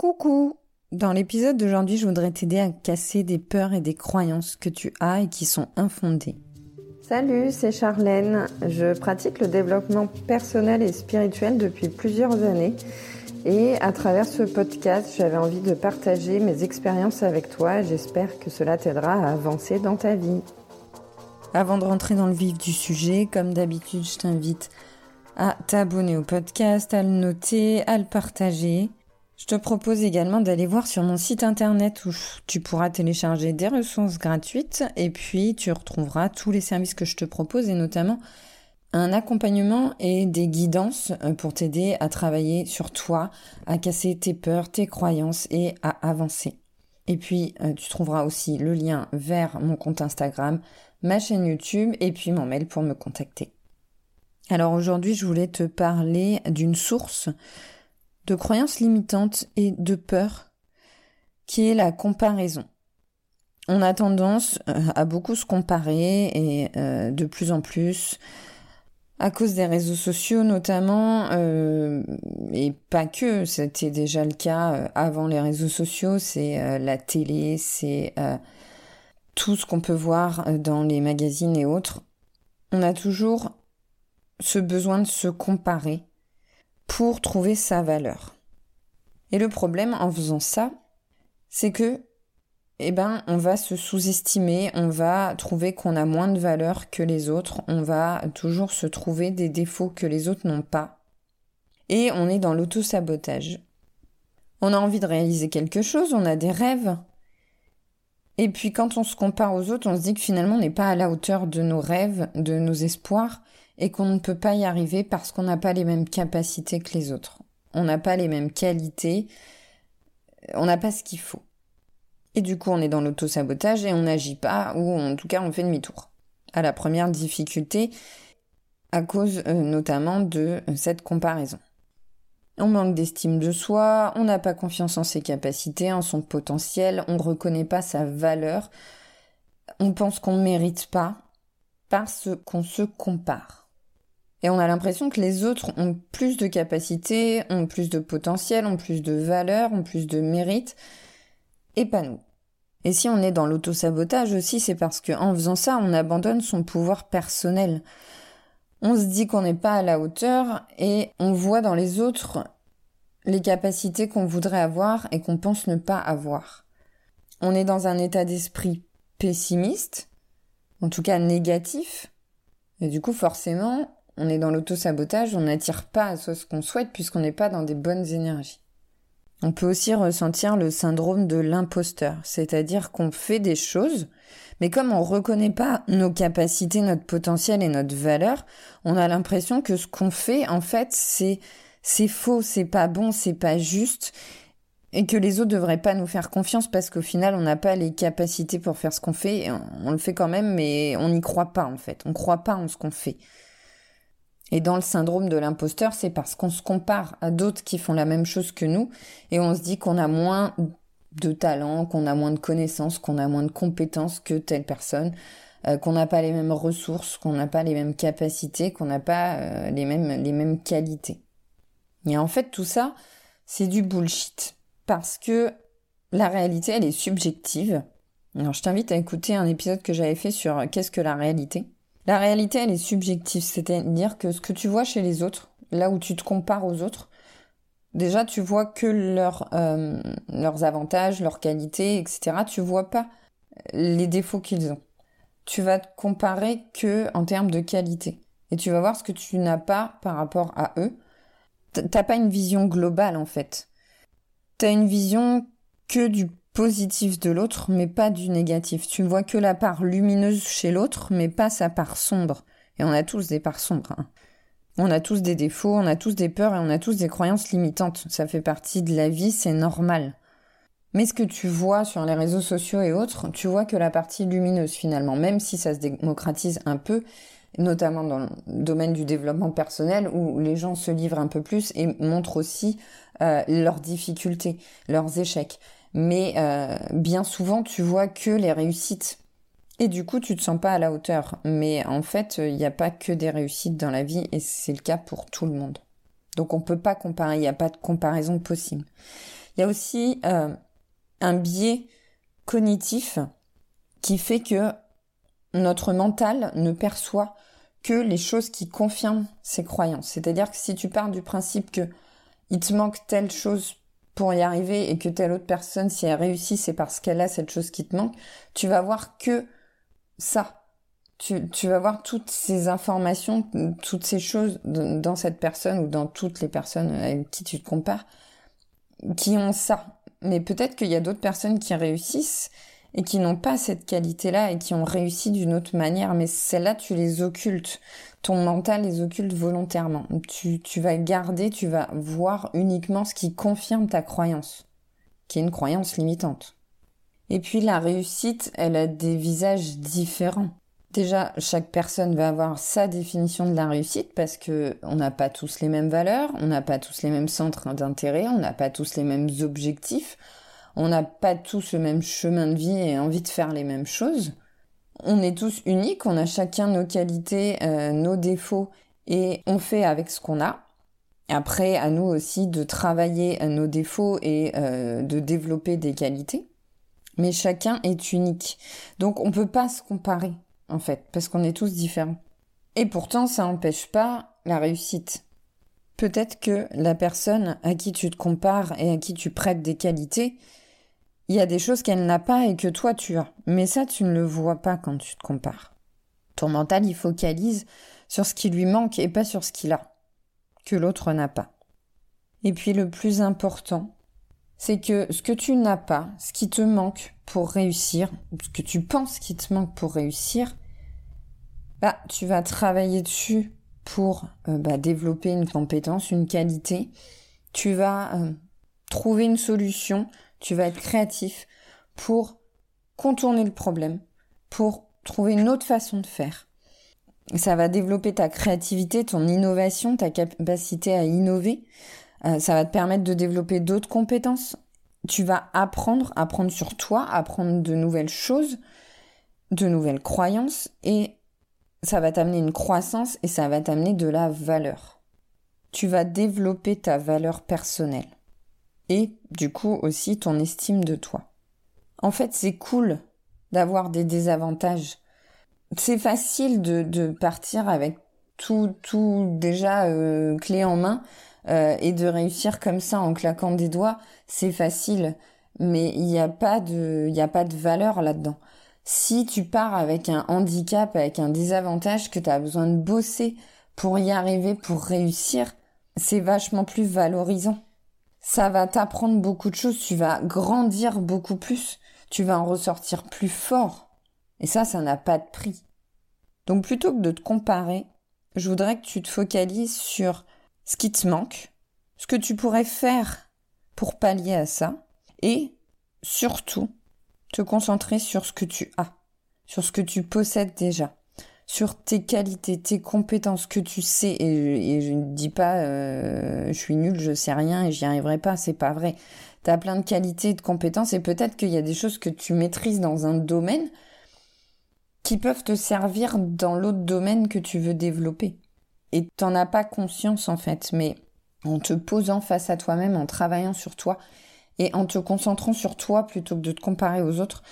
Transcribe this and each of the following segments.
Coucou Dans l'épisode d'aujourd'hui, je voudrais t'aider à casser des peurs et des croyances que tu as et qui sont infondées. Salut, c'est Charlène. Je pratique le développement personnel et spirituel depuis plusieurs années. Et à travers ce podcast, j'avais envie de partager mes expériences avec toi. J'espère que cela t'aidera à avancer dans ta vie. Avant de rentrer dans le vif du sujet, comme d'habitude, je t'invite à t'abonner au podcast, à le noter, à le partager. Je te propose également d'aller voir sur mon site internet où tu pourras télécharger des ressources gratuites et puis tu retrouveras tous les services que je te propose et notamment un accompagnement et des guidances euh, pour t'aider à travailler sur toi, à casser tes peurs, tes croyances et à avancer. Et puis euh, tu trouveras aussi le lien vers mon compte Instagram, ma chaîne YouTube et puis mon mail pour me contacter. Alors aujourd'hui je voulais te parler d'une source de croyances limitantes et de peur qui est la comparaison. On a tendance euh, à beaucoup se comparer et euh, de plus en plus à cause des réseaux sociaux notamment, euh, et pas que, c'était déjà le cas avant les réseaux sociaux, c'est la télé, c'est tout ce qu'on peut voir dans les magazines et autres. On a toujours ce besoin de se comparer pour trouver sa valeur. Et le problème en faisant ça, c'est que, eh ben, on va se sous-estimer, on va trouver qu'on a moins de valeur que les autres, on va toujours se trouver des défauts que les autres n'ont pas. Et on est dans l'auto-sabotage. On a envie de réaliser quelque chose, on a des rêves. Et puis quand on se compare aux autres, on se dit que finalement on n'est pas à la hauteur de nos rêves, de nos espoirs, et qu'on ne peut pas y arriver parce qu'on n'a pas les mêmes capacités que les autres. On n'a pas les mêmes qualités, on n'a pas ce qu'il faut. Et du coup, on est dans l'auto-sabotage et on n'agit pas, ou en tout cas, on fait demi-tour. À la première difficulté, à cause euh, notamment de euh, cette comparaison. On manque d'estime de soi, on n'a pas confiance en ses capacités, en son potentiel, on ne reconnaît pas sa valeur, on pense qu'on ne mérite pas parce qu'on se compare. Et on a l'impression que les autres ont plus de capacités, ont plus de potentiel, ont plus de valeur, ont plus de mérite, et pas nous. Et si on est dans l'auto-sabotage aussi, c'est parce qu'en faisant ça, on abandonne son pouvoir personnel. On se dit qu'on n'est pas à la hauteur et on voit dans les autres les capacités qu'on voudrait avoir et qu'on pense ne pas avoir. On est dans un état d'esprit pessimiste, en tout cas négatif, et du coup forcément, on est dans l'auto-sabotage, on n'attire pas à ce qu'on souhaite puisqu'on n'est pas dans des bonnes énergies. On peut aussi ressentir le syndrome de l'imposteur, c'est-à-dire qu'on fait des choses, mais comme on reconnaît pas nos capacités, notre potentiel et notre valeur, on a l'impression que ce qu'on fait, en fait, c'est, faux, c'est pas bon, c'est pas juste, et que les autres devraient pas nous faire confiance parce qu'au final, on n'a pas les capacités pour faire ce qu'on fait, on le fait quand même, mais on n'y croit pas, en fait. On croit pas en ce qu'on fait. Et dans le syndrome de l'imposteur, c'est parce qu'on se compare à d'autres qui font la même chose que nous et on se dit qu'on a moins de talent, qu'on a moins de connaissances, qu'on a moins de compétences que telle personne, euh, qu'on n'a pas les mêmes ressources, qu'on n'a pas les mêmes capacités, qu'on n'a pas euh, les mêmes les mêmes qualités. Et en fait, tout ça, c'est du bullshit parce que la réalité, elle est subjective. Alors, je t'invite à écouter un épisode que j'avais fait sur qu'est-ce que la réalité. La réalité, elle est subjective, c'est-à-dire que ce que tu vois chez les autres, là où tu te compares aux autres, déjà tu vois que euh, leurs avantages, leurs qualités, etc. Tu vois pas les défauts qu'ils ont. Tu vas te comparer que en termes de qualité. Et tu vas voir ce que tu n'as pas par rapport à eux. T'as pas une vision globale en fait. T'as une vision que du positif de l'autre, mais pas du négatif. Tu ne vois que la part lumineuse chez l'autre, mais pas sa part sombre. Et on a tous des parts sombres. Hein. On a tous des défauts, on a tous des peurs et on a tous des croyances limitantes. Ça fait partie de la vie, c'est normal. Mais ce que tu vois sur les réseaux sociaux et autres, tu vois que la partie lumineuse finalement, même si ça se démocratise un peu, notamment dans le domaine du développement personnel où les gens se livrent un peu plus et montrent aussi euh, leurs difficultés, leurs échecs mais euh, bien souvent tu vois que les réussites. Et du coup, tu te sens pas à la hauteur. Mais en fait, il n'y a pas que des réussites dans la vie, et c'est le cas pour tout le monde. Donc on peut pas comparer, il n'y a pas de comparaison possible. Il Il y a aussi euh, un biais cognitif qui fait que notre mental ne perçoit que les choses qui confirment ses croyances. C'est-à-dire que si tu pars du principe que il te manque telle chose pour y arriver et que telle autre personne, si elle réussit, c'est parce qu'elle a cette chose qui te manque, tu vas voir que ça. Tu, tu vas voir toutes ces informations, toutes ces choses dans cette personne ou dans toutes les personnes avec qui tu te compares, qui ont ça. Mais peut-être qu'il y a d'autres personnes qui réussissent et qui n'ont pas cette qualité-là et qui ont réussi d'une autre manière, mais celles-là, tu les occultes. Ton mental les occulte volontairement. Tu, tu vas garder, tu vas voir uniquement ce qui confirme ta croyance, qui est une croyance limitante. Et puis la réussite, elle a des visages différents. Déjà, chaque personne va avoir sa définition de la réussite parce que on n'a pas tous les mêmes valeurs, on n'a pas tous les mêmes centres d'intérêt, on n'a pas tous les mêmes objectifs, on n'a pas tous le même chemin de vie et envie de faire les mêmes choses. On est tous uniques, on a chacun nos qualités, euh, nos défauts et on fait avec ce qu'on a. Après, à nous aussi de travailler nos défauts et euh, de développer des qualités. Mais chacun est unique. Donc on peut pas se comparer, en fait, parce qu'on est tous différents. Et pourtant, ça n'empêche pas la réussite. Peut-être que la personne à qui tu te compares et à qui tu prêtes des qualités, il y a des choses qu'elle n'a pas et que toi tu as. Mais ça, tu ne le vois pas quand tu te compares. Ton mental, il focalise sur ce qui lui manque et pas sur ce qu'il a, que l'autre n'a pas. Et puis le plus important, c'est que ce que tu n'as pas, ce qui te manque pour réussir, ce que tu penses qui te manque pour réussir, bah, tu vas travailler dessus pour euh, bah, développer une compétence, une qualité. Tu vas euh, trouver une solution tu vas être créatif pour contourner le problème, pour trouver une autre façon de faire. Ça va développer ta créativité, ton innovation, ta capacité à innover. Euh, ça va te permettre de développer d'autres compétences. Tu vas apprendre, apprendre sur toi, apprendre de nouvelles choses, de nouvelles croyances et ça va t'amener une croissance et ça va t'amener de la valeur. Tu vas développer ta valeur personnelle et du coup aussi ton estime de toi. En fait, c'est cool d'avoir des désavantages. C'est facile de, de partir avec tout, tout déjà euh, clé en main euh, et de réussir comme ça en claquant des doigts. C'est facile, mais il n'y a pas de, a pas de valeur là-dedans. Si tu pars avec un handicap, avec un désavantage que tu as besoin de bosser pour y arriver, pour réussir, c'est vachement plus valorisant ça va t'apprendre beaucoup de choses, tu vas grandir beaucoup plus, tu vas en ressortir plus fort. Et ça, ça n'a pas de prix. Donc plutôt que de te comparer, je voudrais que tu te focalises sur ce qui te manque, ce que tu pourrais faire pour pallier à ça, et surtout te concentrer sur ce que tu as, sur ce que tu possèdes déjà sur tes qualités, tes compétences que tu sais et, je ne dis pas euh, je suis nul, je sais rien et j'y arriverai pas, c'est pas vrai. Tu as plein de qualités et de compétences et peut-être qu'il y a des choses que tu maîtrises dans un domaine qui peuvent te servir dans l'autre domaine que tu veux développer. Et t'en as pas conscience en fait, mais en te posant face à toi-même, en travaillant sur toi et en te concentrant sur toi plutôt que de te comparer aux autres,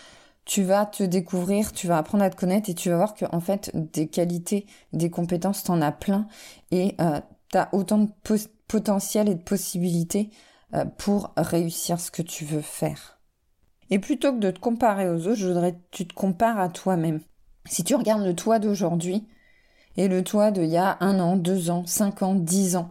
tu vas te découvrir, tu vas apprendre à te connaître et tu vas voir que en fait des qualités, des compétences, t'en as plein et euh, t'as autant de potentiel et de possibilités euh, pour réussir ce que tu veux faire. Et plutôt que de te comparer aux autres, je voudrais que tu te compares à toi-même. Si tu regardes le toi d'aujourd'hui et le toi d'il y a un an, deux ans, cinq ans, dix ans,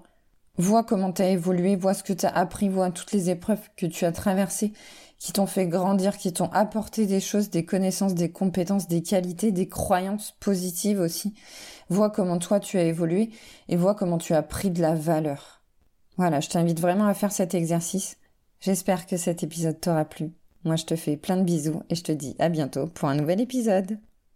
vois comment tu évolué, vois ce que tu as appris, vois toutes les épreuves que tu as traversées qui t'ont fait grandir, qui t'ont apporté des choses, des connaissances, des compétences, des qualités, des croyances positives aussi. Vois comment toi tu as évolué et vois comment tu as pris de la valeur. Voilà, je t'invite vraiment à faire cet exercice. J'espère que cet épisode t'aura plu. Moi, je te fais plein de bisous et je te dis à bientôt pour un nouvel épisode.